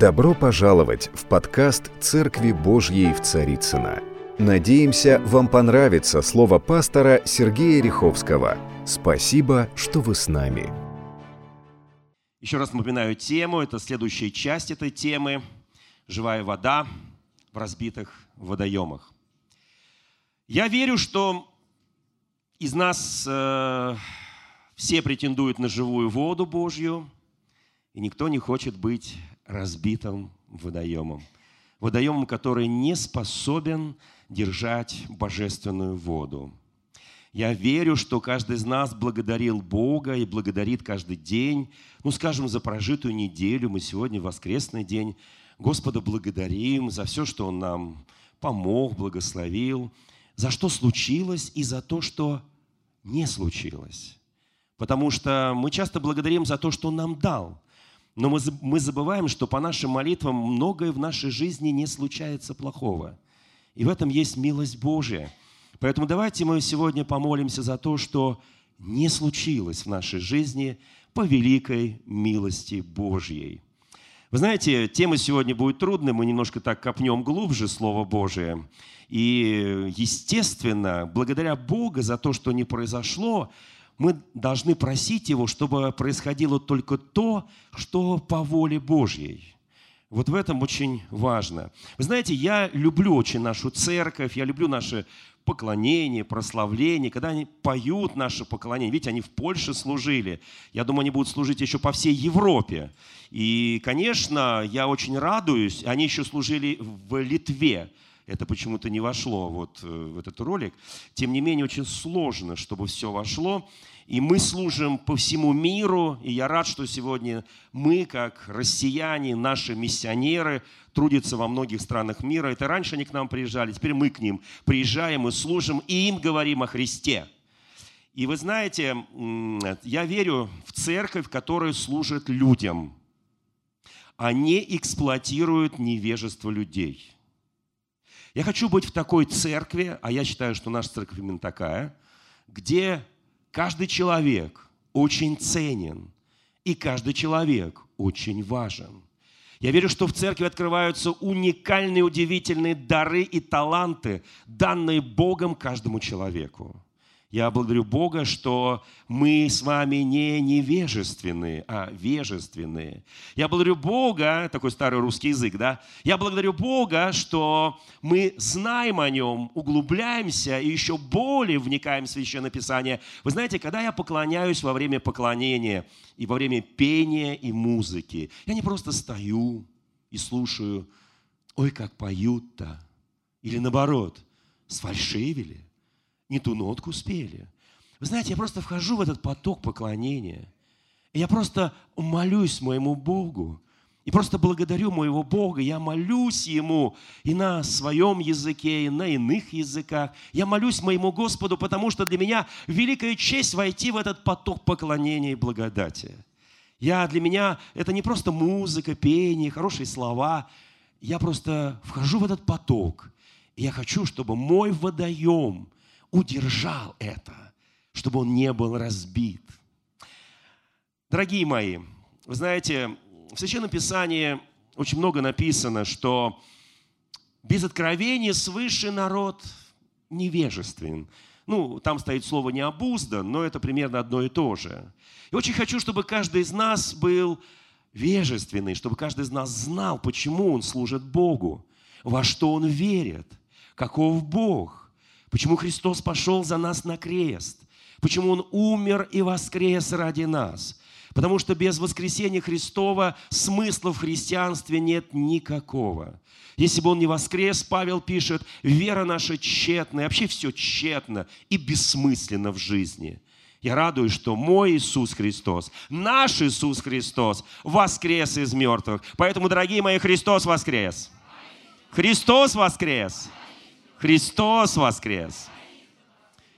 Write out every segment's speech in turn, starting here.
Добро пожаловать в подкаст «Церкви Божьей в Царицына. Надеемся, вам понравится слово пастора Сергея Риховского. Спасибо, что вы с нами. Еще раз напоминаю тему, это следующая часть этой темы «Живая вода в разбитых водоемах». Я верю, что из нас э, все претендуют на живую воду Божью, и никто не хочет быть разбитым водоемом. Водоемом, который не способен держать божественную воду. Я верю, что каждый из нас благодарил Бога и благодарит каждый день, ну, скажем, за прожитую неделю, мы сегодня воскресный день, Господа благодарим за все, что Он нам помог, благословил, за что случилось и за то, что не случилось. Потому что мы часто благодарим за то, что Он нам дал – но мы, мы забываем, что по нашим молитвам многое в нашей жизни не случается плохого. И в этом есть милость Божия. Поэтому давайте мы сегодня помолимся за то, что не случилось в нашей жизни по великой милости Божьей. Вы знаете, тема сегодня будет трудной, мы немножко так копнем глубже Слово Божие. И, естественно, благодаря Богу за то, что не произошло, мы должны просить Его, чтобы происходило только то, что по воле Божьей. Вот в этом очень важно. Вы знаете, я люблю очень нашу церковь, я люблю наше поклонение, прославление, когда они поют наше поклонение. Видите, они в Польше служили. Я думаю, они будут служить еще по всей Европе. И, конечно, я очень радуюсь. Они еще служили в Литве. Это почему-то не вошло вот э, в этот ролик. Тем не менее, очень сложно, чтобы все вошло. И мы служим по всему миру, и я рад, что сегодня мы, как россияне, наши миссионеры, трудятся во многих странах мира. Это раньше они к нам приезжали, теперь мы к ним приезжаем и служим, и им говорим о Христе. И вы знаете, я верю в церковь, которая служит людям, а не эксплуатирует невежество людей. Я хочу быть в такой церкви, а я считаю, что наша церковь именно такая, где Каждый человек очень ценен, и каждый человек очень важен. Я верю, что в церкви открываются уникальные, удивительные дары и таланты, данные Богом каждому человеку. Я благодарю Бога, что мы с вами не невежественные, а вежественные. Я благодарю Бога, такой старый русский язык, да? Я благодарю Бога, что мы знаем о Нем, углубляемся и еще более вникаем в Священное Писание. Вы знаете, когда я поклоняюсь во время поклонения и во время пения и музыки, я не просто стою и слушаю, ой, как поют-то, или наоборот, сфальшивили – не ту нотку спели. Вы знаете, я просто вхожу в этот поток поклонения. И я просто молюсь моему Богу. И просто благодарю моего Бога. Я молюсь Ему и на своем языке, и на иных языках. Я молюсь моему Господу, потому что для меня великая честь войти в этот поток поклонения и благодати. Я для меня, это не просто музыка, пение, хорошие слова. Я просто вхожу в этот поток. И я хочу, чтобы мой водоем – удержал это, чтобы он не был разбит. Дорогие мои, вы знаете, в Священном Писании очень много написано, что без откровения свыше народ невежествен. Ну, там стоит слово «необуздан», но это примерно одно и то же. И очень хочу, чтобы каждый из нас был вежественный, чтобы каждый из нас знал, почему он служит Богу, во что он верит, каков Бог. Почему Христос пошел за нас на крест? Почему Он умер и воскрес ради нас? Потому что без воскресения Христова смысла в христианстве нет никакого. Если бы Он не воскрес, Павел пишет, вера наша тщетна, и вообще все тщетно и бессмысленно в жизни. Я радуюсь, что мой Иисус Христос, наш Иисус Христос воскрес из мертвых. Поэтому, дорогие мои, Христос воскрес. Христос воскрес. Христос воскрес!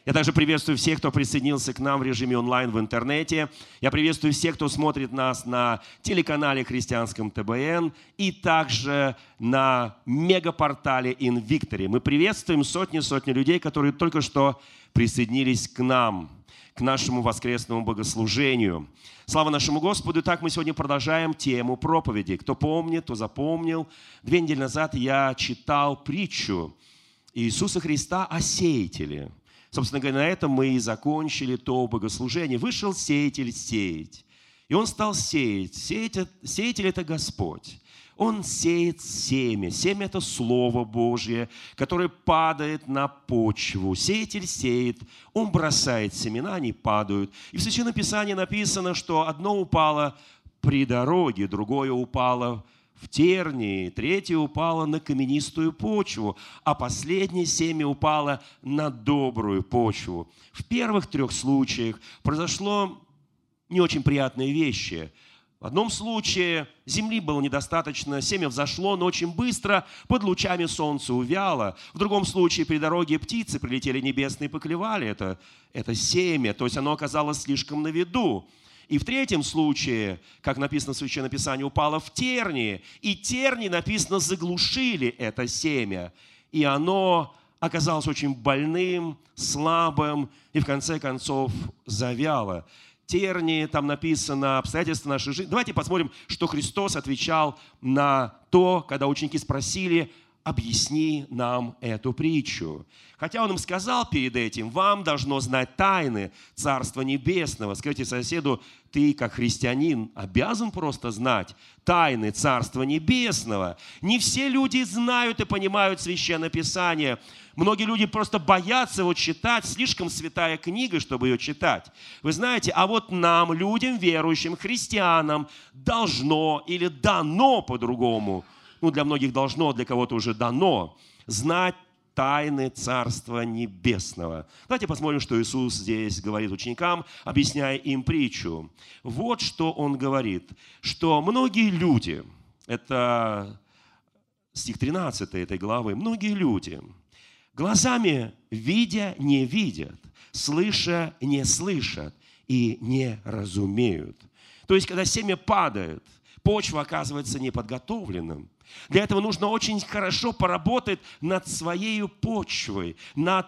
Я также приветствую всех, кто присоединился к нам в режиме онлайн в интернете. Я приветствую всех, кто смотрит нас на телеканале христианском ТБН и также на мегапортале InVictory. Мы приветствуем сотни-сотни людей, которые только что присоединились к нам, к нашему воскресному богослужению. Слава нашему Господу! Так мы сегодня продолжаем тему проповеди. Кто помнит, то запомнил. Две недели назад я читал притчу Иисуса Христа о сеятеле – Собственно говоря, на этом мы и закончили то богослужение. Вышел сеятель сеять. И он стал сеять. Сеять, сеятель – это Господь. Он сеет семя. Семя – это Слово Божье, которое падает на почву. Сеятель сеет, он бросает семена, они падают. И в Священном Писании написано, что одно упало при дороге, другое упало в тернии, третье упало на каменистую почву, а последнее семя упало на добрую почву. В первых трех случаях произошло не очень приятные вещи. В одном случае земли было недостаточно, семя взошло, но очень быстро под лучами солнца увяло. В другом случае при дороге птицы прилетели небесные и поклевали это, это семя, то есть оно оказалось слишком на виду. И в третьем случае, как написано в Священном Писании, упало в тернии, и терни, написано, заглушили это семя. И оно оказалось очень больным, слабым, и в конце концов завяло. Терни, там написано обстоятельства нашей жизни. Давайте посмотрим, что Христос отвечал на то, когда ученики спросили, объясни нам эту притчу. Хотя он им сказал перед этим, вам должно знать тайны Царства Небесного. Скажите соседу, ты как христианин обязан просто знать тайны Царства Небесного. Не все люди знают и понимают Священное Писание. Многие люди просто боятся его читать, слишком святая книга, чтобы ее читать. Вы знаете, а вот нам, людям верующим, христианам, должно или дано по-другому – ну, для многих должно, для кого-то уже дано, знать тайны Царства Небесного. Давайте посмотрим, что Иисус здесь говорит ученикам, объясняя им притчу. Вот что Он говорит, что многие люди, это стих 13 этой главы, многие люди глазами видя не видят, слыша не слышат и не разумеют. То есть, когда семя падает, почва оказывается неподготовленным, для этого нужно очень хорошо поработать над своей почвой, над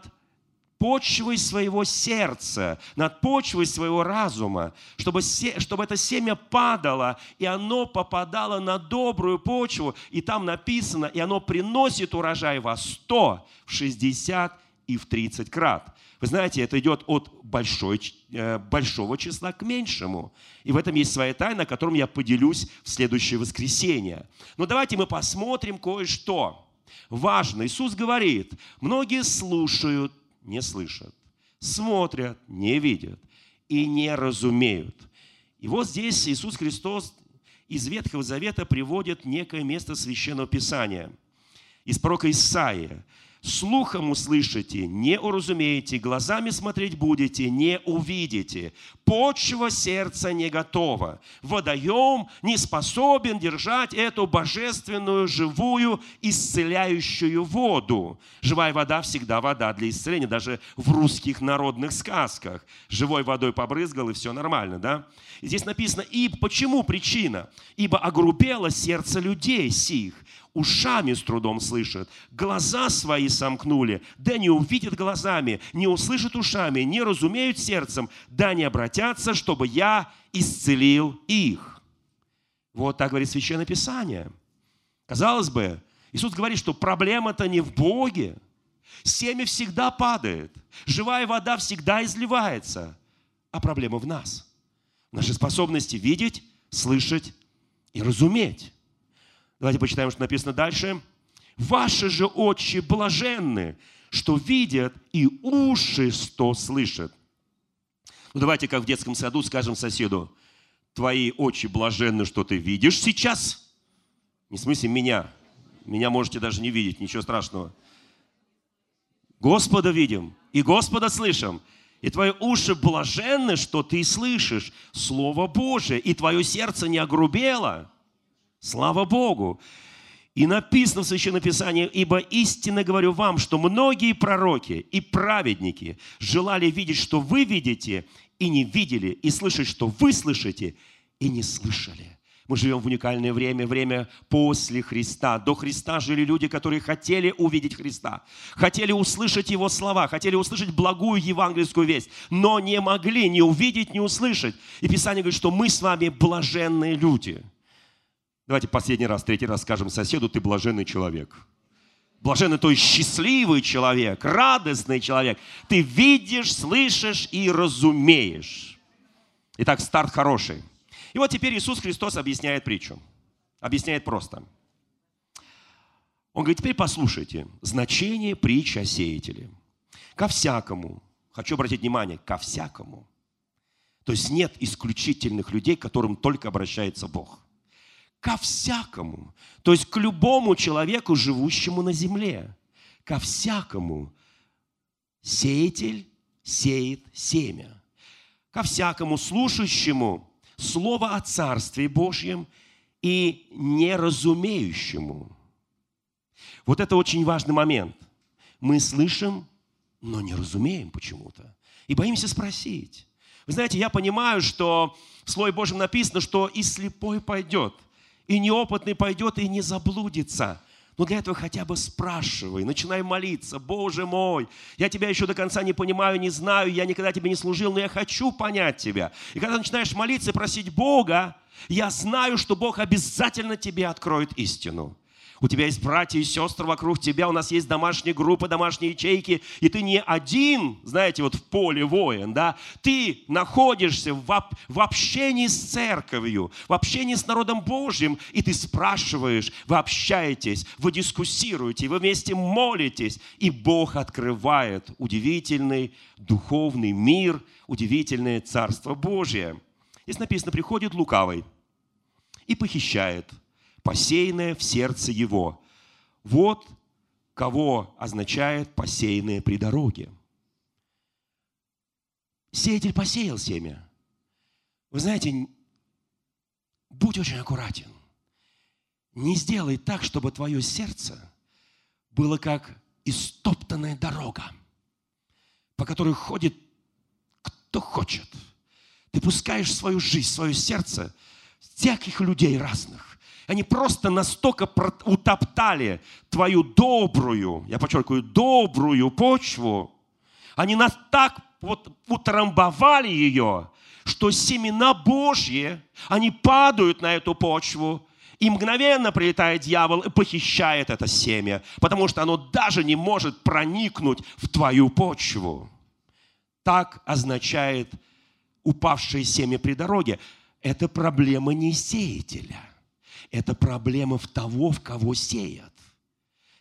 почвой своего сердца, над почвой своего разума, чтобы, чтобы это семя падало, и оно попадало на добрую почву, и там написано, и оно приносит урожай во 100, в 60 и в 30 крат. Вы знаете, это идет от большой, э, большого числа к меньшему. И в этом есть своя тайна, о котором я поделюсь в следующее воскресенье. Но давайте мы посмотрим кое-что. Важно. Иисус говорит, многие слушают, не слышат, смотрят, не видят и не разумеют. И вот здесь Иисус Христос из Ветхого Завета приводит некое место Священного Писания. Из пророка Исаия слухом услышите, не уразумеете, глазами смотреть будете, не увидите. Почва сердца не готова. Водоем не способен держать эту божественную, живую, исцеляющую воду. Живая вода всегда вода для исцеления, даже в русских народных сказках. Живой водой побрызгал, и все нормально, да? Здесь написано, и почему причина? Ибо огрубело сердце людей сих, ушами с трудом слышат, глаза свои сомкнули, да не увидят глазами, не услышат ушами, не разумеют сердцем, да не обратятся, чтобы я исцелил их. Вот так говорит Священное Писание. Казалось бы, Иисус говорит, что проблема-то не в Боге. Семя всегда падает, живая вода всегда изливается, а проблема в нас. В нашей способности видеть, слышать и разуметь. Давайте почитаем, что написано дальше. Ваши же очи блаженны, что видят, и уши, что слышат. Ну, давайте, как в детском саду, скажем соседу, твои очи блаженны, что ты видишь сейчас. Не в смысле меня. Меня можете даже не видеть, ничего страшного. Господа видим и Господа слышим. И твои уши блаженны, что ты слышишь Слово Божие, и твое сердце не огрубело – Слава Богу! И написано в Священном Писании, «Ибо истинно говорю вам, что многие пророки и праведники желали видеть, что вы видите, и не видели, и слышать, что вы слышите, и не слышали». Мы живем в уникальное время, время после Христа. До Христа жили люди, которые хотели увидеть Христа, хотели услышать Его слова, хотели услышать благую евангельскую весть, но не могли ни увидеть, ни услышать. И Писание говорит, что мы с вами блаженные люди. Давайте последний раз, третий раз скажем соседу, ты блаженный человек. Блаженный, то есть счастливый человек, радостный человек. Ты видишь, слышишь и разумеешь. Итак, старт хороший. И вот теперь Иисус Христос объясняет притчу. Объясняет просто. Он говорит, теперь послушайте, значение притчи о сеятеле. Ко всякому, хочу обратить внимание, ко всякому. То есть нет исключительных людей, к которым только обращается Бог. Ко всякому. То есть к любому человеку, живущему на земле. Ко всякому. Сеятель сеет семя. Ко всякому слушающему слово о Царстве Божьем и неразумеющему. Вот это очень важный момент. Мы слышим, но не разумеем почему-то. И боимся спросить. Вы знаете, я понимаю, что в Слове Божьем написано, что и слепой пойдет, и неопытный пойдет, и не заблудится – но для этого хотя бы спрашивай, начинай молиться. Боже мой, я тебя еще до конца не понимаю, не знаю, я никогда тебе не служил, но я хочу понять тебя. И когда начинаешь молиться и просить Бога, я знаю, что Бог обязательно тебе откроет истину. У тебя есть братья и сестры вокруг тебя, у нас есть домашние группы, домашние ячейки, и ты не один, знаете, вот в поле воин, да, ты находишься в, в общении с церковью, в общении с народом Божьим, и ты спрашиваешь, вы общаетесь, вы дискуссируете, вы вместе молитесь, и Бог открывает удивительный духовный мир, удивительное Царство Божие. Здесь написано, приходит лукавый и похищает – посеянное в сердце его. Вот кого означает посеянное при дороге. Сеятель посеял семя. Вы знаете, будь очень аккуратен. Не сделай так, чтобы твое сердце было как истоптанная дорога, по которой ходит кто хочет. Ты пускаешь свою жизнь, свое сердце всяких людей разных они просто настолько утоптали твою добрую, я подчеркиваю, добрую почву. Они нас так вот утрамбовали ее, что семена Божьи, они падают на эту почву, и мгновенно прилетает дьявол и похищает это семя, потому что оно даже не может проникнуть в твою почву. Так означает упавшее семя при дороге. Это проблема не сеятеля – это проблема в того, в кого сеят.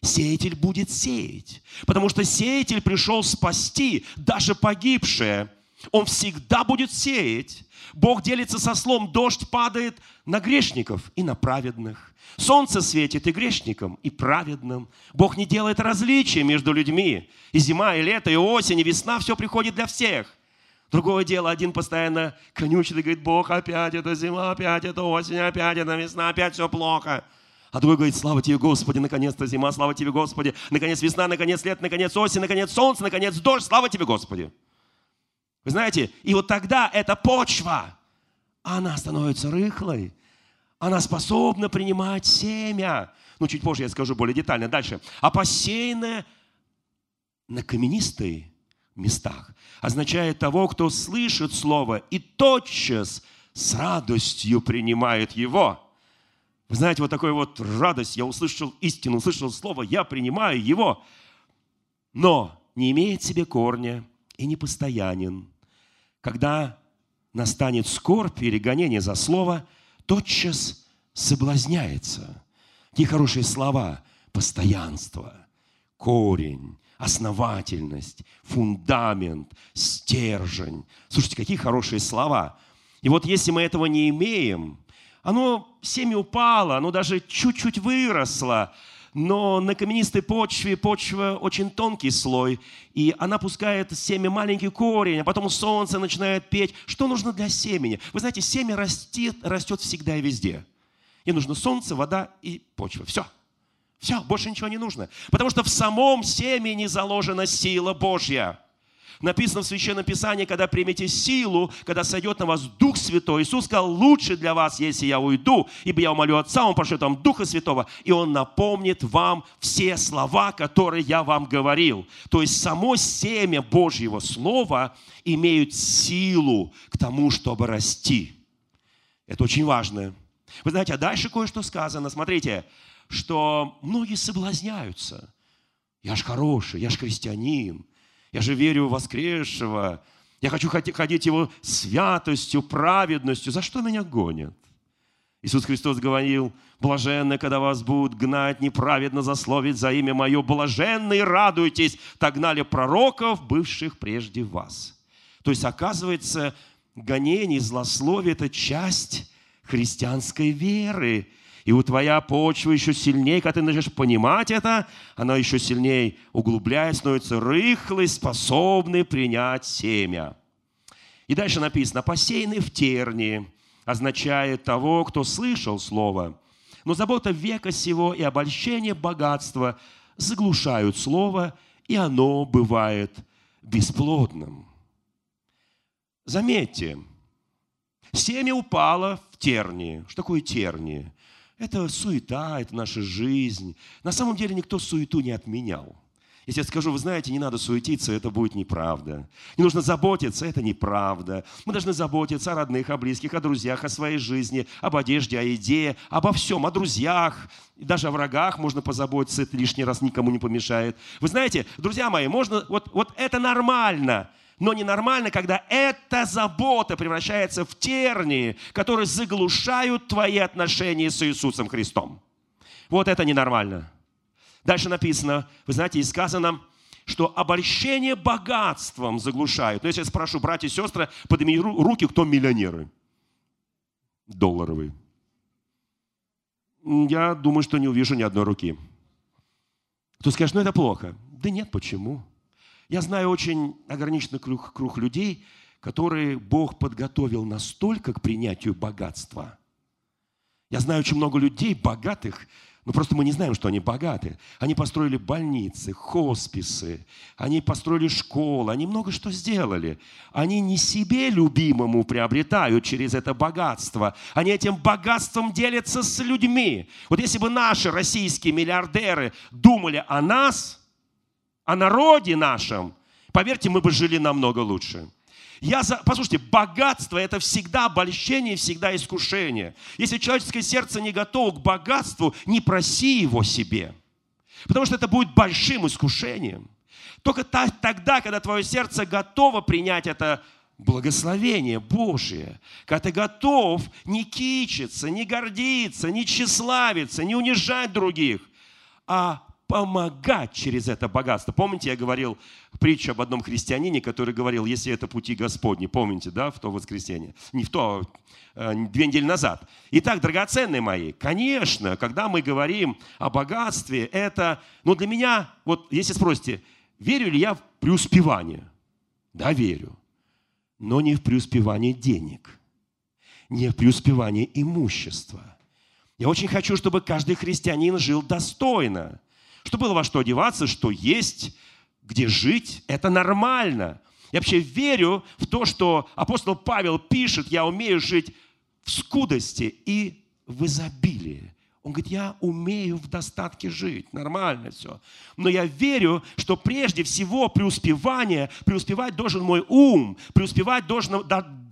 Сеятель будет сеять, потому что сеятель пришел спасти даже погибшее. Он всегда будет сеять. Бог делится со слом, дождь падает на грешников и на праведных. Солнце светит и грешникам, и праведным. Бог не делает различия между людьми. И зима, и лето, и осень, и весна, все приходит для всех. Другое дело, один постоянно конючит и говорит, Бог, опять это зима, опять это осень, опять это весна, опять все плохо. А другой говорит, слава тебе, Господи, наконец-то зима, слава тебе, Господи, наконец весна, наконец лето, наконец осень, наконец солнце, наконец дождь, слава тебе, Господи. Вы знаете, и вот тогда эта почва, она становится рыхлой, она способна принимать семя. Ну, чуть позже я скажу более детально. Дальше. А посеянное на каменистой местах. Означает того, кто слышит Слово и тотчас с радостью принимает его. Вы знаете, вот такой вот радость, я услышал истину, услышал Слово, я принимаю его, но не имеет себе корня и не постоянен. Когда настанет скорбь или гонение за Слово, тотчас соблазняется. Какие хорошие слова. Постоянство, корень, основательность, фундамент, стержень. Слушайте, какие хорошие слова. И вот если мы этого не имеем, оно семя упало, оно даже чуть-чуть выросло, но на каменистой почве почва очень тонкий слой, и она пускает семя маленький корень, а потом солнце начинает петь. Что нужно для семени? Вы знаете, семя растет, растет всегда и везде. И нужно солнце, вода и почва. Все. Все, больше ничего не нужно. Потому что в самом семени заложена сила Божья. Написано в Священном Писании, когда примете силу, когда сойдет на вас Дух Святой. Иисус сказал, лучше для вас, если я уйду, ибо я умолю Отца, Он пошлет вам Духа Святого, и Он напомнит вам все слова, которые я вам говорил. То есть само семя Божьего Слова имеет силу к тому, чтобы расти. Это очень важно. Вы знаете, а дальше кое-что сказано. Смотрите, что многие соблазняются. Я ж хороший, я ж христианин, я же верю в воскресшего, я хочу ходить его святостью, праведностью. За что меня гонят? Иисус Христос говорил, блаженны, когда вас будут гнать, неправедно засловить за имя Мое, блаженны радуйтесь, так гнали пророков, бывших прежде вас. То есть, оказывается, гонение, злословие – это часть христианской веры – и у твоя почва еще сильнее, когда ты начнешь понимать это, она еще сильнее углубляет, становится рыхлой, способной принять семя. И дальше написано, посеянный в тернии означает того, кто слышал слово. Но забота века сего и обольщение богатства заглушают слово, и оно бывает бесплодным. Заметьте, семя упало в тернии. Что такое тернии? Это суета, это наша жизнь. На самом деле никто суету не отменял. Если я скажу, вы знаете, не надо суетиться, это будет неправда. Не нужно заботиться, это неправда. Мы должны заботиться о родных, о близких, о друзьях, о своей жизни, об одежде, о еде, обо всем, о друзьях, и даже о врагах можно позаботиться, это лишний раз никому не помешает. Вы знаете, друзья мои, можно, вот, вот это нормально – но ненормально, когда эта забота превращается в тернии, которые заглушают твои отношения с Иисусом Христом. Вот это ненормально. Дальше написано, вы знаете, и сказано, что обольщение богатством заглушают. Но если я спрошу, братья и сестры, поднимите руки, кто миллионеры? Долларовые. Я думаю, что не увижу ни одной руки. Кто скажет, ну это плохо. Да нет, почему? Я знаю очень ограниченный круг, круг людей, которые Бог подготовил настолько к принятию богатства. Я знаю очень много людей богатых, но просто мы не знаем, что они богаты. Они построили больницы, хосписы, они построили школы, они много что сделали. Они не себе любимому приобретают через это богатство. Они этим богатством делятся с людьми. Вот если бы наши российские миллиардеры думали о нас – о народе нашем, поверьте, мы бы жили намного лучше. Я за... Послушайте, богатство – это всегда обольщение, всегда искушение. Если человеческое сердце не готово к богатству, не проси его себе. Потому что это будет большим искушением. Только тогда, когда твое сердце готово принять это благословение Божие, когда ты готов не кичиться, не гордиться, не тщеславиться, не унижать других, а помогать через это богатство. Помните, я говорил притчу об одном христианине, который говорил, если это пути Господни, помните, да, в то воскресенье? Не в то, э, две недели назад. Итак, драгоценные мои, конечно, когда мы говорим о богатстве, это, ну для меня, вот если спросите, верю ли я в преуспевание? Да, верю. Но не в преуспевание денег, не в преуспевание имущества. Я очень хочу, чтобы каждый христианин жил достойно – что было во что одеваться, что есть, где жить. Это нормально. Я вообще верю в то, что апостол Павел пишет, я умею жить в скудости и в изобилии. Он говорит, я умею в достатке жить, нормально все. Но я верю, что прежде всего преуспевание, преуспевать должен мой ум, преуспевать должно,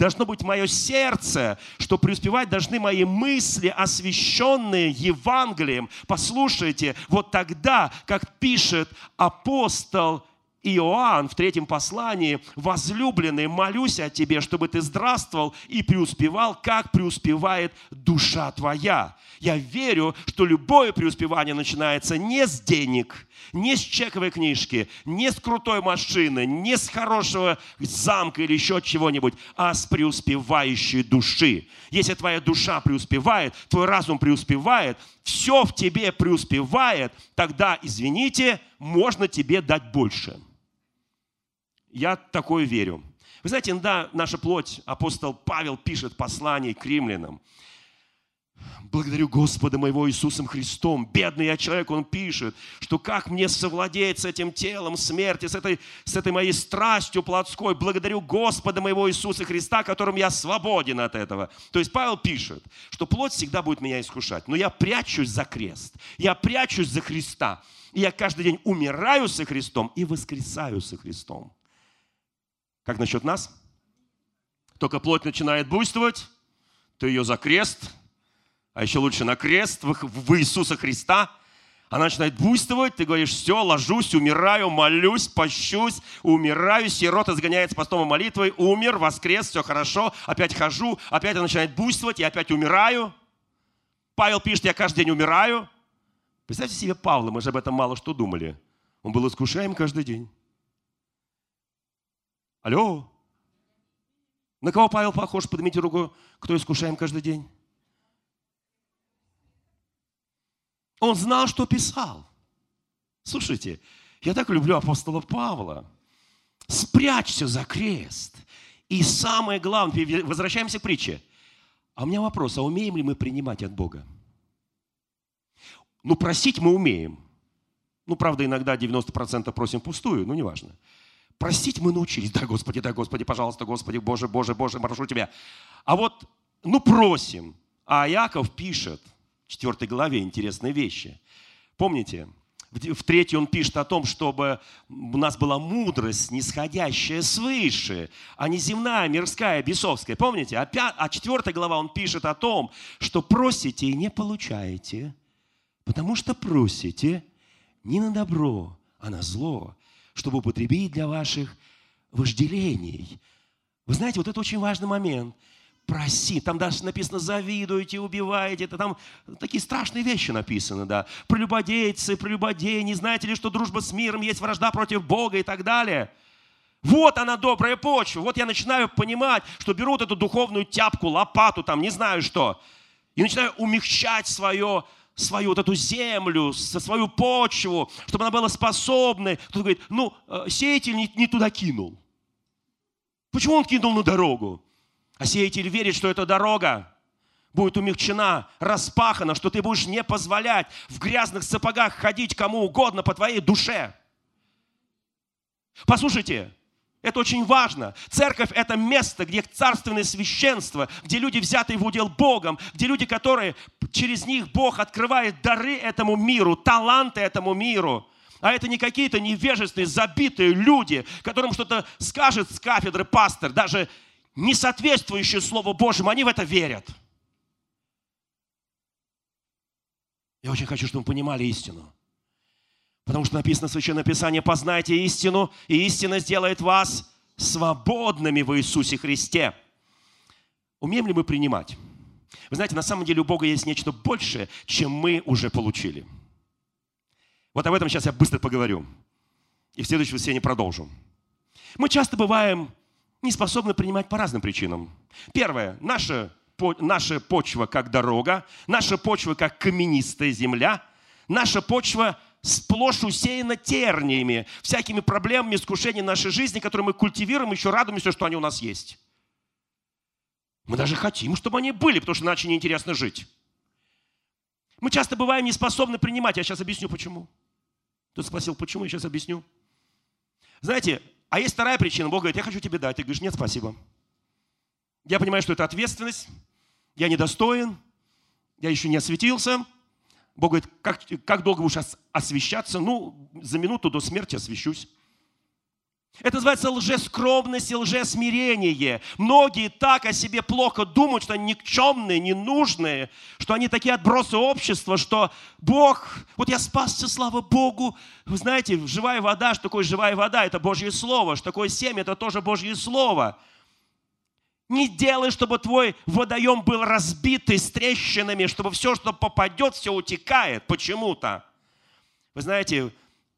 должно быть мое сердце, что преуспевать должны мои мысли, освященные Евангелием. Послушайте, вот тогда, как пишет апостол Иоанн в третьем послании, возлюбленный, молюсь о тебе, чтобы ты здравствовал и преуспевал, как преуспевает душа твоя. Я верю, что любое преуспевание начинается не с денег, не с чековой книжки, не с крутой машины, не с хорошего замка или еще чего-нибудь, а с преуспевающей души. Если твоя душа преуспевает, твой разум преуспевает, все в тебе преуспевает, тогда, извините, можно тебе дать больше – я такое верю. Вы знаете, иногда наша плоть, апостол Павел пишет послание к римлянам. Благодарю Господа моего Иисусом Христом. Бедный я человек, он пишет, что как мне совладеть с этим телом смерти, с этой, с этой моей страстью плотской. Благодарю Господа моего Иисуса Христа, которым я свободен от этого. То есть Павел пишет, что плоть всегда будет меня искушать. Но я прячусь за крест. Я прячусь за Христа. И я каждый день умираю со Христом и воскресаю со Христом. Как насчет нас? Только плоть начинает буйствовать, ты ее за крест – а еще лучше на крест в Иисуса Христа, она начинает буйствовать, ты говоришь, все, ложусь, умираю, молюсь, пощусь, умираю, сирот изгоняется постом и молитвой, умер, воскрес, все хорошо, опять хожу, опять она начинает буйствовать, я опять умираю. Павел пишет, я каждый день умираю. Представьте себе Павла, мы же об этом мало что думали. Он был искушаем каждый день. Алло? На кого Павел похож? Поднимите руку, кто искушаем каждый день. Он знал, что писал. Слушайте, я так люблю апостола Павла. Спрячься за крест. И самое главное, возвращаемся к притче. А у меня вопрос, а умеем ли мы принимать от Бога? Ну, просить мы умеем. Ну, правда, иногда 90% просим пустую, но неважно. Просить мы научились. Да, Господи, да, Господи, пожалуйста, Господи, Боже, Боже, Боже, прошу Тебя. А вот, ну, просим. А Яков пишет – 4 главе интересные вещи. Помните, в третьей он пишет о том, чтобы у нас была мудрость, нисходящая свыше, а не земная, мирская, бесовская. Помните? А, а четвертая глава он пишет о том, что просите и не получаете, потому что просите не на добро, а на зло, чтобы употребить для ваших вожделений. Вы знаете, вот это очень важный момент – проси. Там даже написано, завидуете, убиваете. Это там такие страшные вещи написаны, да. Прелюбодейцы, прелюбодеи, не знаете ли, что дружба с миром есть вражда против Бога и так далее. Вот она добрая почва. Вот я начинаю понимать, что берут эту духовную тяпку, лопату, там, не знаю что, и начинаю умягчать свое, свою вот эту землю, свою почву, чтобы она была способной. Кто-то говорит, ну, э, сеятель не, не туда кинул. Почему он кинул на дорогу? А сеятель верит, что эта дорога будет умягчена, распахана, что ты будешь не позволять в грязных сапогах ходить кому угодно по твоей душе. Послушайте, это очень важно. Церковь – это место, где царственное священство, где люди, взятые в удел Богом, где люди, которые через них Бог открывает дары этому миру, таланты этому миру. А это не какие-то невежественные, забитые люди, которым что-то скажет с кафедры пастор, даже не соответствующие Слову Божьему, они в это верят. Я очень хочу, чтобы вы понимали истину. Потому что написано в Священном Писании, познайте истину, и истина сделает вас свободными в Иисусе Христе. Умеем ли мы принимать? Вы знаете, на самом деле у Бога есть нечто большее, чем мы уже получили. Вот об этом сейчас я быстро поговорю. И в следующем воскресенье продолжу. Мы часто бываем не способны принимать по разным причинам. Первое. Наша, наша почва как дорога, наша почва как каменистая земля, наша почва сплошь усеяна терниями, всякими проблемами, искушениями нашей жизни, которые мы культивируем, еще радуемся, что они у нас есть. Мы даже хотим, чтобы они были, потому что иначе неинтересно жить. Мы часто бываем не способны принимать. Я сейчас объясню, почему. Кто спросил, почему, я сейчас объясню. Знаете, а есть вторая причина. Бог говорит, я хочу тебе дать. Ты говоришь, нет, спасибо. Я понимаю, что это ответственность. Я недостоин. Я еще не осветился. Бог говорит, как, как долго будешь освещаться? Ну, за минуту до смерти освещусь. Это называется лжескромность и лжесмирение. Многие так о себе плохо думают, что они никчемные, ненужные, что они такие отбросы общества, что Бог, вот я спасся, слава Богу. Вы знаете, живая вода, что такое живая вода? Это Божье Слово. Что такое семя? Это тоже Божье Слово. Не делай, чтобы твой водоем был разбитый с трещинами, чтобы все, что попадет, все утекает почему-то. Вы знаете,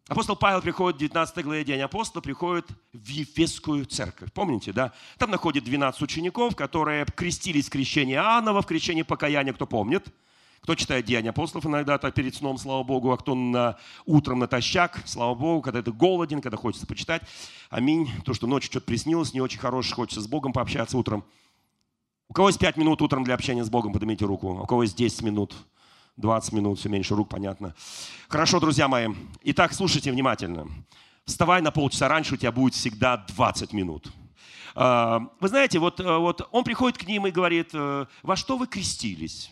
Апостол Павел приходит в 19 главе День апостола, приходит в Ефесскую церковь. Помните, да? Там находит 12 учеников, которые крестились в крещении Иоаннова, в крещении покаяния, кто помнит. Кто читает Деяния апостолов иногда так перед сном, слава Богу, а кто на, утром натощак, слава Богу, когда ты голоден, когда хочется почитать. Аминь. То, что ночью что-то приснилось, не очень хорошее, хочется с Богом пообщаться утром. У кого есть 5 минут утром для общения с Богом, поднимите руку. У кого есть 10 минут, 20 минут, все меньше рук, понятно. Хорошо, друзья мои. Итак, слушайте внимательно. Вставай на полчаса раньше, у тебя будет всегда 20 минут. А, вы знаете, вот, э, вот он приходит к ним и говорит, э, во что вы крестились?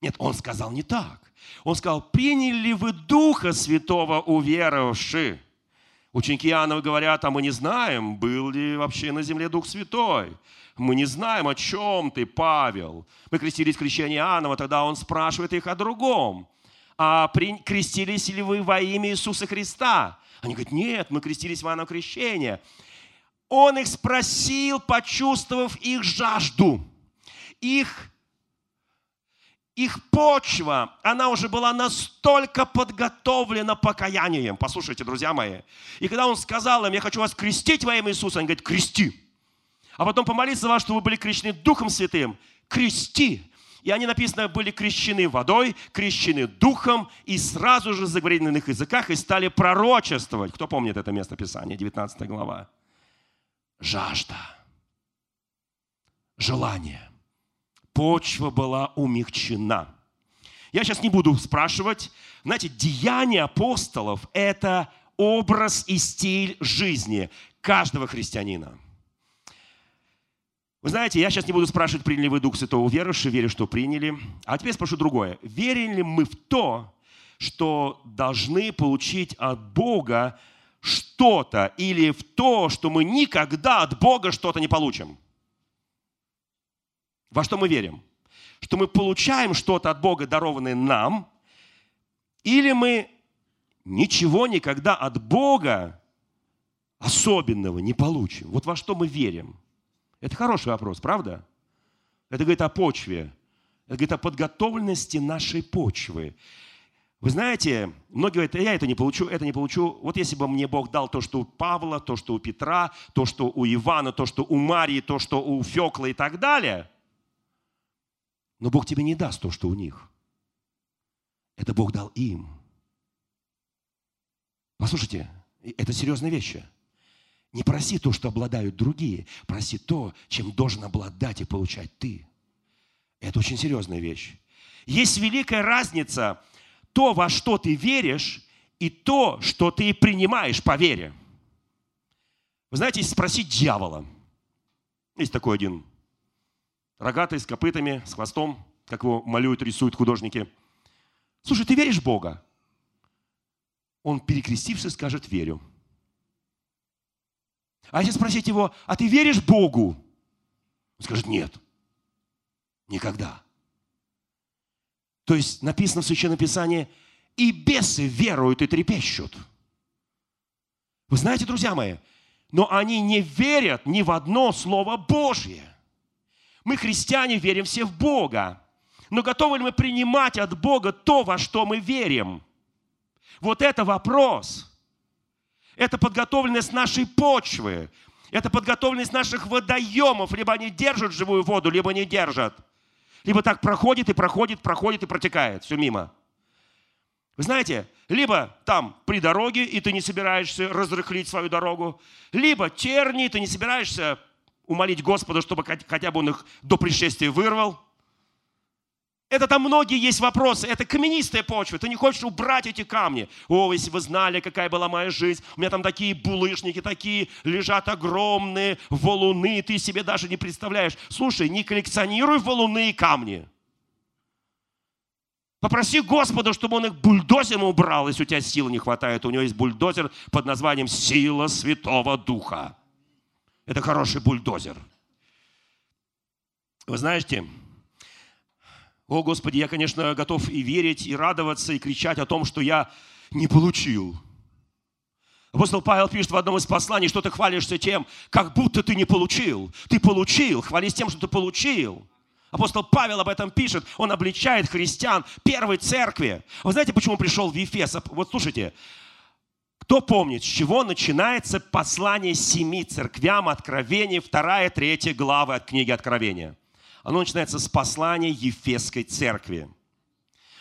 Нет, он сказал не так. Он сказал, приняли ли вы Духа Святого уверовавши? Ученики Иоанна говорят, а мы не знаем, был ли вообще на земле Дух Святой. Мы не знаем, о чем ты, Павел. Мы крестились в крещении Иоаннова, тогда он спрашивает их о другом. А крестились ли вы во имя Иисуса Христа? Они говорят, нет, мы крестились в Иоанново крещение. Он их спросил, почувствовав их жажду, их их почва, она уже была настолько подготовлена покаянием. Послушайте, друзья мои. И когда он сказал им, я хочу вас крестить во имя Иисуса, он говорит, крести. А потом помолиться за вас, чтобы вы были крещены Духом Святым. Крести. И они, написано, были крещены водой, крещены Духом, и сразу же заговорили на иных языках и стали пророчествовать. Кто помнит это место Писания, 19 глава? Жажда. Желание почва была умягчена. Я сейчас не буду спрашивать. Знаете, деяния апостолов – это образ и стиль жизни каждого христианина. Вы знаете, я сейчас не буду спрашивать, приняли вы Дух Святого верующие, верю, что приняли. А теперь спрошу другое. Верим ли мы в то, что должны получить от Бога что-то, или в то, что мы никогда от Бога что-то не получим? Во что мы верим? Что мы получаем что-то от Бога, дарованное нам, или мы ничего никогда от Бога особенного не получим? Вот во что мы верим? Это хороший вопрос, правда? Это говорит о почве. Это говорит о подготовленности нашей почвы. Вы знаете, многие говорят, я это не получу, это не получу. Вот если бы мне Бог дал то, что у Павла, то, что у Петра, то, что у Ивана, то, что у Марии, то, что у Фекла и так далее – но Бог тебе не даст то, что у них. Это Бог дал им. Послушайте, это серьезные вещи. Не проси то, что обладают другие. Проси то, чем должен обладать и получать ты. Это очень серьезная вещь. Есть великая разница то, во что ты веришь, и то, что ты принимаешь по вере. Вы знаете, если спросить дьявола, есть такой один рогатый, с копытами, с хвостом, как его малюют, рисуют художники. Слушай, ты веришь в Бога? Он, перекрестившись, скажет, верю. А если спросить его, а ты веришь Богу? Он скажет, нет. Никогда. То есть написано в Священном Писании, и бесы веруют и трепещут. Вы знаете, друзья мои, но они не верят ни в одно Слово Божье. Мы, христиане, верим все в Бога. Но готовы ли мы принимать от Бога то, во что мы верим? Вот это вопрос. Это подготовленность нашей почвы. Это подготовленность наших водоемов. Либо они держат живую воду, либо не держат. Либо так проходит и проходит, проходит и протекает. Все мимо. Вы знаете, либо там при дороге, и ты не собираешься разрыхлить свою дорогу, либо терни, и ты не собираешься умолить Господа, чтобы хотя бы он их до пришествия вырвал. Это там многие есть вопросы. Это каменистая почва. Ты не хочешь убрать эти камни. О, если вы знали, какая была моя жизнь. У меня там такие булыжники, такие лежат огромные валуны. Ты себе даже не представляешь. Слушай, не коллекционируй валуны и камни. Попроси Господа, чтобы он их бульдозером убрал, если у тебя силы не хватает. У него есть бульдозер под названием «Сила Святого Духа». Это хороший бульдозер. Вы знаете, о Господи, я, конечно, готов и верить, и радоваться, и кричать о том, что я не получил. Апостол Павел пишет в одном из посланий, что ты хвалишься тем, как будто ты не получил. Ты получил, хвались тем, что ты получил. Апостол Павел об этом пишет, он обличает христиан первой церкви. Вы знаете, почему пришел в Ефес? Вот слушайте, кто помнит, с чего начинается послание семи церквям Откровения, вторая, третья главы от книги Откровения? Оно начинается с послания Ефесской церкви.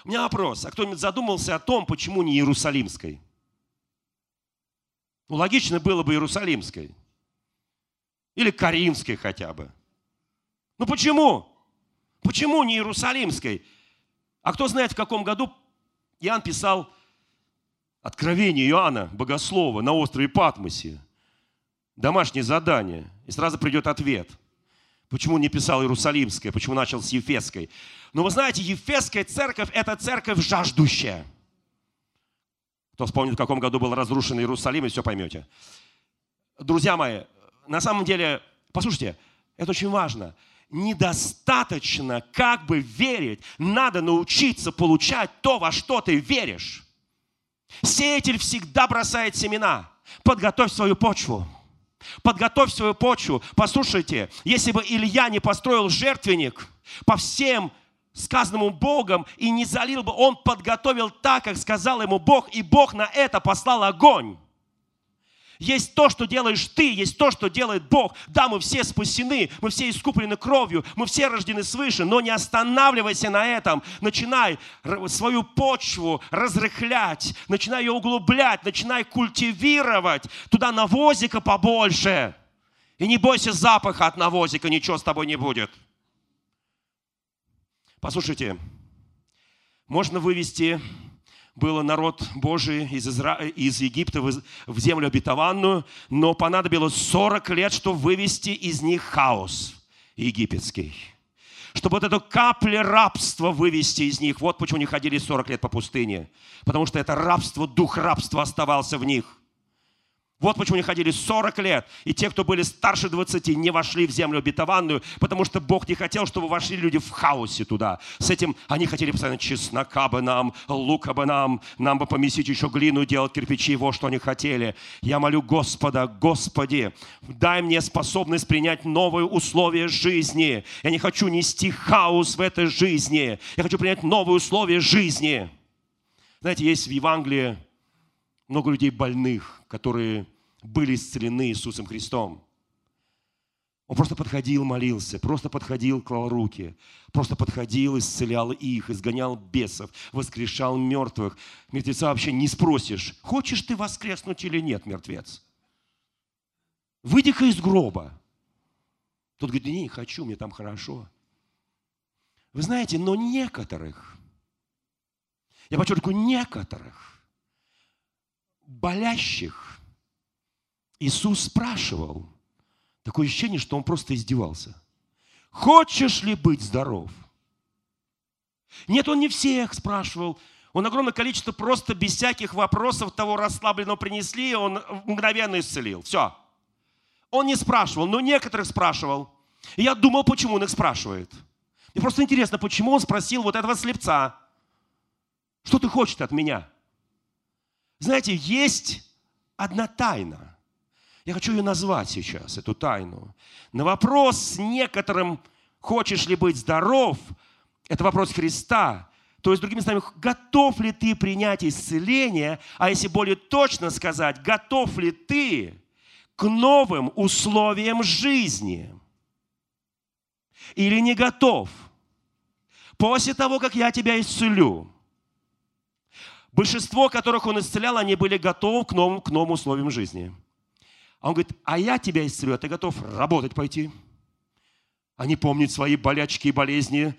У меня вопрос, а кто-нибудь задумался о том, почему не Иерусалимской? Ну, логично было бы Иерусалимской. Или Каримской хотя бы. Ну почему? Почему не Иерусалимской? А кто знает, в каком году Иоанн писал Откровение Иоанна, богослова, на острове Патмосе. Домашнее задание. И сразу придет ответ. Почему не писал Иерусалимская, почему начал с Ефесской. Но вы знаете, Ефесская церковь – это церковь жаждущая. Кто вспомнит, в каком году был разрушен Иерусалим, и все поймете. Друзья мои, на самом деле, послушайте, это очень важно. Недостаточно как бы верить. Надо научиться получать то, во что ты веришь. Сеятель всегда бросает семена. Подготовь свою почву. Подготовь свою почву. Послушайте, если бы Илья не построил жертвенник по всем сказанному Богом и не залил бы, он подготовил так, как сказал ему Бог, и Бог на это послал огонь. Есть то, что делаешь ты, есть то, что делает Бог. Да, мы все спасены, мы все искуплены кровью, мы все рождены свыше, но не останавливайся на этом. Начинай свою почву разрыхлять, начинай ее углублять, начинай культивировать. Туда навозика побольше. И не бойся запаха от навозика, ничего с тобой не будет. Послушайте, можно вывести был народ Божий из, Изра... из Египта в землю обетованную, но понадобилось 40 лет, чтобы вывести из них хаос египетский. Чтобы вот эту каплю рабства вывести из них. Вот почему они ходили 40 лет по пустыне. Потому что это рабство, дух рабства оставался в них. Вот почему они ходили 40 лет. И те, кто были старше 20, не вошли в землю обетованную, потому что Бог не хотел, чтобы вошли люди в хаосе туда. С этим они хотели постоянно чеснока бы нам, лука бы нам, нам бы помесить еще глину, делать кирпичи, вот что они хотели. Я молю Господа, Господи, дай мне способность принять новые условия жизни. Я не хочу нести хаос в этой жизни. Я хочу принять новые условия жизни. Знаете, есть в Евангелии много людей больных, которые были исцелены Иисусом Христом. Он просто подходил, молился, просто подходил, клал руки, просто подходил, исцелял их, изгонял бесов, воскрешал мертвых. Мертвеца вообще не спросишь, хочешь ты воскреснуть или нет, мертвец? Выйди-ка из гроба. Тот говорит, не, не хочу, мне там хорошо. Вы знаете, но некоторых, я подчеркиваю, некоторых, болящих Иисус спрашивал, такое ощущение, что он просто издевался. Хочешь ли быть здоров? Нет, он не всех спрашивал. Он огромное количество просто без всяких вопросов того расслабленного принесли, он мгновенно исцелил. Все. Он не спрашивал, но некоторых спрашивал. И я думал, почему он их спрашивает. Мне просто интересно, почему он спросил вот этого слепца, что ты хочешь от меня? Знаете, есть одна тайна. Я хочу ее назвать сейчас, эту тайну. На вопрос с некоторым, хочешь ли быть здоров, это вопрос Христа. То есть, другими словами, готов ли ты принять исцеление, а если более точно сказать, готов ли ты к новым условиям жизни? Или не готов? После того, как я тебя исцелю, Большинство, которых он исцелял, они были готовы к новым, к новым условиям жизни. А он говорит, а я тебя исцелю, а ты готов работать пойти? Они помнят свои болячки и болезни.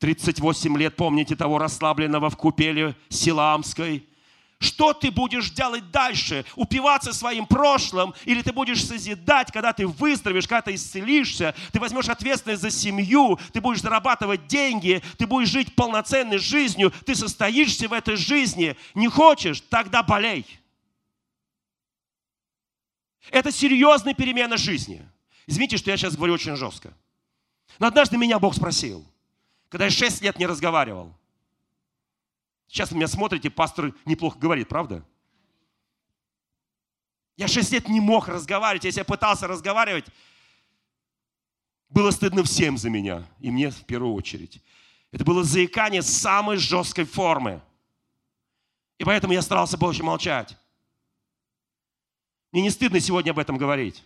38 лет помните того расслабленного в купеле Силамской – что ты будешь делать дальше? Упиваться своим прошлым? Или ты будешь созидать, когда ты выздоровеешь, когда ты исцелишься? Ты возьмешь ответственность за семью, ты будешь зарабатывать деньги, ты будешь жить полноценной жизнью, ты состоишься в этой жизни. Не хочешь? Тогда болей. Это серьезная перемена жизни. Извините, что я сейчас говорю очень жестко. Но однажды меня Бог спросил, когда я шесть лет не разговаривал – Сейчас вы меня смотрите, пастор неплохо говорит, правда? Я шесть лет не мог разговаривать. Если я пытался разговаривать, было стыдно всем за меня, и мне в первую очередь. Это было заикание самой жесткой формы. И поэтому я старался больше молчать. Мне не стыдно сегодня об этом говорить.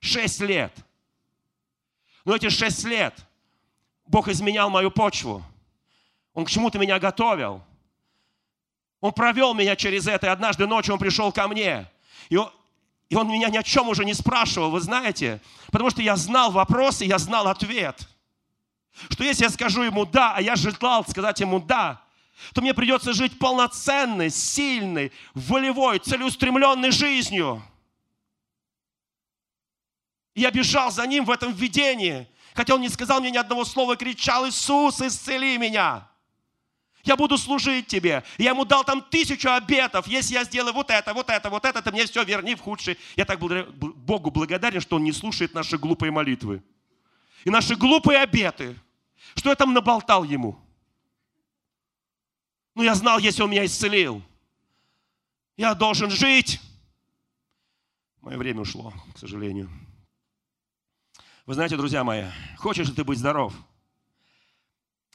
Шесть лет. Но эти шесть лет Бог изменял мою почву. Он к чему-то меня готовил. Он провел меня через это, и однажды ночью он пришел ко мне. И, он, И он меня ни о чем уже не спрашивал, вы знаете, потому что я знал вопрос и я знал ответ. Что если я скажу ему «да», а я желал сказать ему «да», то мне придется жить полноценной, сильной, волевой, целеустремленной жизнью. я бежал за ним в этом видении, хотя он не сказал мне ни одного слова, кричал «Иисус, исцели меня!» Я буду служить тебе. Я ему дал там тысячу обетов. Если я сделаю вот это, вот это, вот это, ты мне все верни в худший. Я так Богу благодарен, что Он не слушает наши глупые молитвы. И наши глупые обеты. Что я там наболтал ему? Ну, я знал, если Он меня исцелил. Я должен жить. Мое время ушло, к сожалению. Вы знаете, друзья мои, хочешь ли ты быть здоров?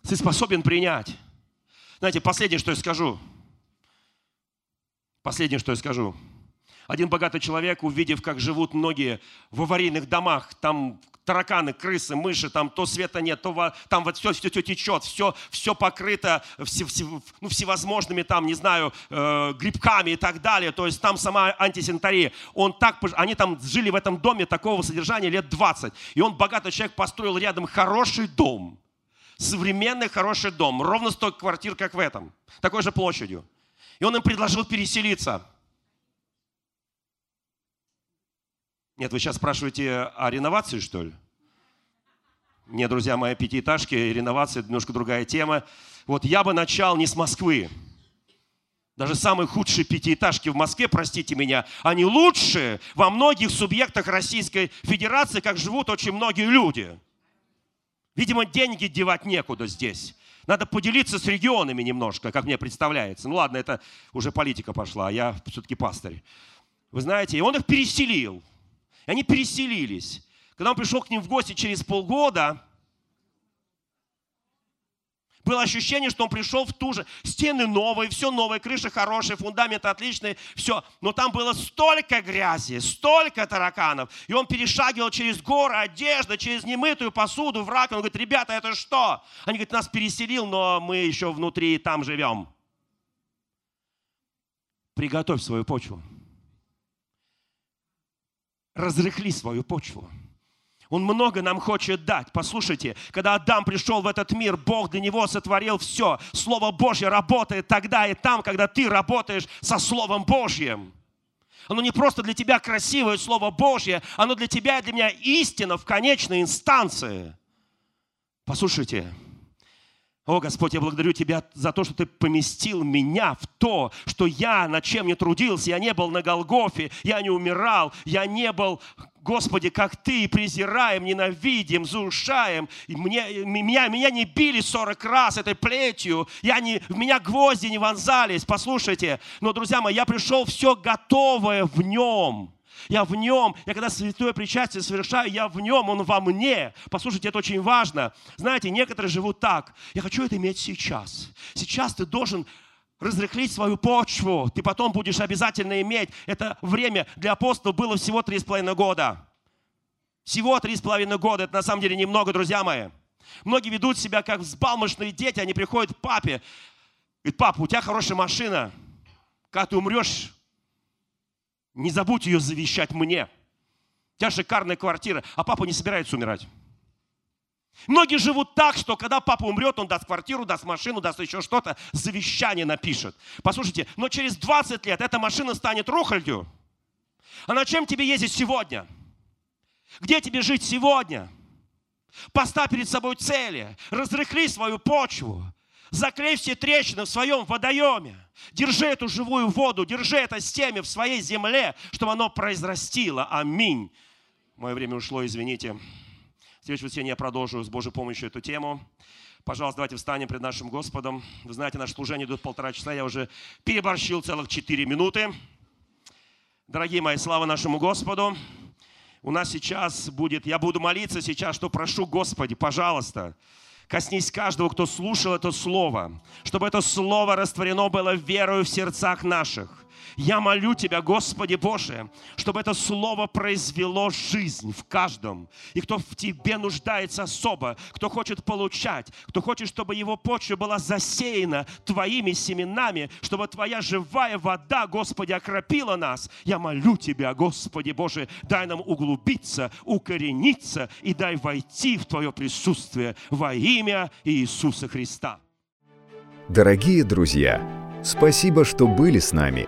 Ты способен принять знаете, последнее, что я скажу. Последнее, что я скажу. Один богатый человек, увидев, как живут многие в аварийных домах, там тараканы, крысы, мыши, там то света нет, то там вот все, все, все течет, все, все покрыто все, все, ну, всевозможными там, не знаю, э, грибками и так далее. То есть там сама антисанитария. Он так, они там жили в этом доме такого содержания лет 20. И он, богатый человек, построил рядом хороший дом современный хороший дом, ровно столько квартир, как в этом, такой же площадью. И он им предложил переселиться. Нет, вы сейчас спрашиваете о реновации, что ли? Нет, друзья мои, пятиэтажки, реновация – немножко другая тема. Вот я бы начал не с Москвы. Даже самые худшие пятиэтажки в Москве, простите меня, они лучше во многих субъектах Российской Федерации, как живут очень многие люди. Видимо, деньги девать некуда здесь. Надо поделиться с регионами немножко, как мне представляется. Ну ладно, это уже политика пошла, а я все-таки пастырь. Вы знаете, и он их переселил. И они переселились. Когда он пришел к ним в гости через полгода, было ощущение, что он пришел в ту же. Стены новые, все новое, крыша хорошая, фундамент отличный, все. Но там было столько грязи, столько тараканов. И он перешагивал через горы, одежда, через немытую посуду в. Он говорит, ребята, это что? Они говорят, нас переселил, но мы еще внутри там живем. Приготовь свою почву. Разрыхли свою почву. Он много нам хочет дать. Послушайте, когда Адам пришел в этот мир, Бог для него сотворил все. Слово Божье работает тогда и там, когда ты работаешь со Словом Божьим. Оно не просто для тебя красивое Слово Божье, оно для тебя и для меня истина в конечной инстанции. Послушайте, о, Господь, я благодарю Тебя за то, что Ты поместил меня в то, что я над чем не трудился, я не был на Голгофе, я не умирал, я не был, Господи, как Ты, презираем, ненавидим, заушаем. Мне, меня, меня не били 40 раз этой плетью, я не, в меня гвозди не вонзались, послушайте. Но, друзья мои, я пришел все готовое в Нем. Я в нем. Я когда святое причастие совершаю, я в нем, он во мне. Послушайте, это очень важно. Знаете, некоторые живут так. Я хочу это иметь сейчас. Сейчас ты должен разрыхлить свою почву. Ты потом будешь обязательно иметь. Это время для апостолов было всего три с половиной года. Всего три с половиной года. Это на самом деле немного, друзья мои. Многие ведут себя как взбалмошные дети. Они приходят к папе. Говорят, папа, у тебя хорошая машина. Когда ты умрешь, не забудь ее завещать мне. У тебя шикарная квартира, а папа не собирается умирать. Многие живут так, что когда папа умрет, он даст квартиру, даст машину, даст еще что-то, завещание напишет. Послушайте, но через 20 лет эта машина станет рухлядью. А на чем тебе ездить сегодня? Где тебе жить сегодня? Поставь перед собой цели, разрыхли свою почву, Заклей все трещины в своем водоеме. Держи эту живую воду, держи это семя в своей земле, чтобы оно произрастило. Аминь. Мое время ушло, извините. В следующее воскресенье я продолжу с Божьей помощью эту тему. Пожалуйста, давайте встанем пред нашим Господом. Вы знаете, наше служение идет полтора часа. Я уже переборщил целых четыре минуты. Дорогие мои, слава нашему Господу. У нас сейчас будет, я буду молиться сейчас, что прошу, Господи, пожалуйста, Коснись каждого, кто слушал это слово, чтобы это слово растворено было верою в сердцах наших. Я молю Тебя, Господи Боже, чтобы это слово произвело жизнь в каждом. И кто в Тебе нуждается особо, кто хочет получать, кто хочет, чтобы его почва была засеяна Твоими семенами, чтобы Твоя живая вода, Господи, окропила нас. Я молю Тебя, Господи Боже, дай нам углубиться, укорениться и дай войти в Твое присутствие во имя Иисуса Христа. Дорогие друзья, спасибо, что были с нами.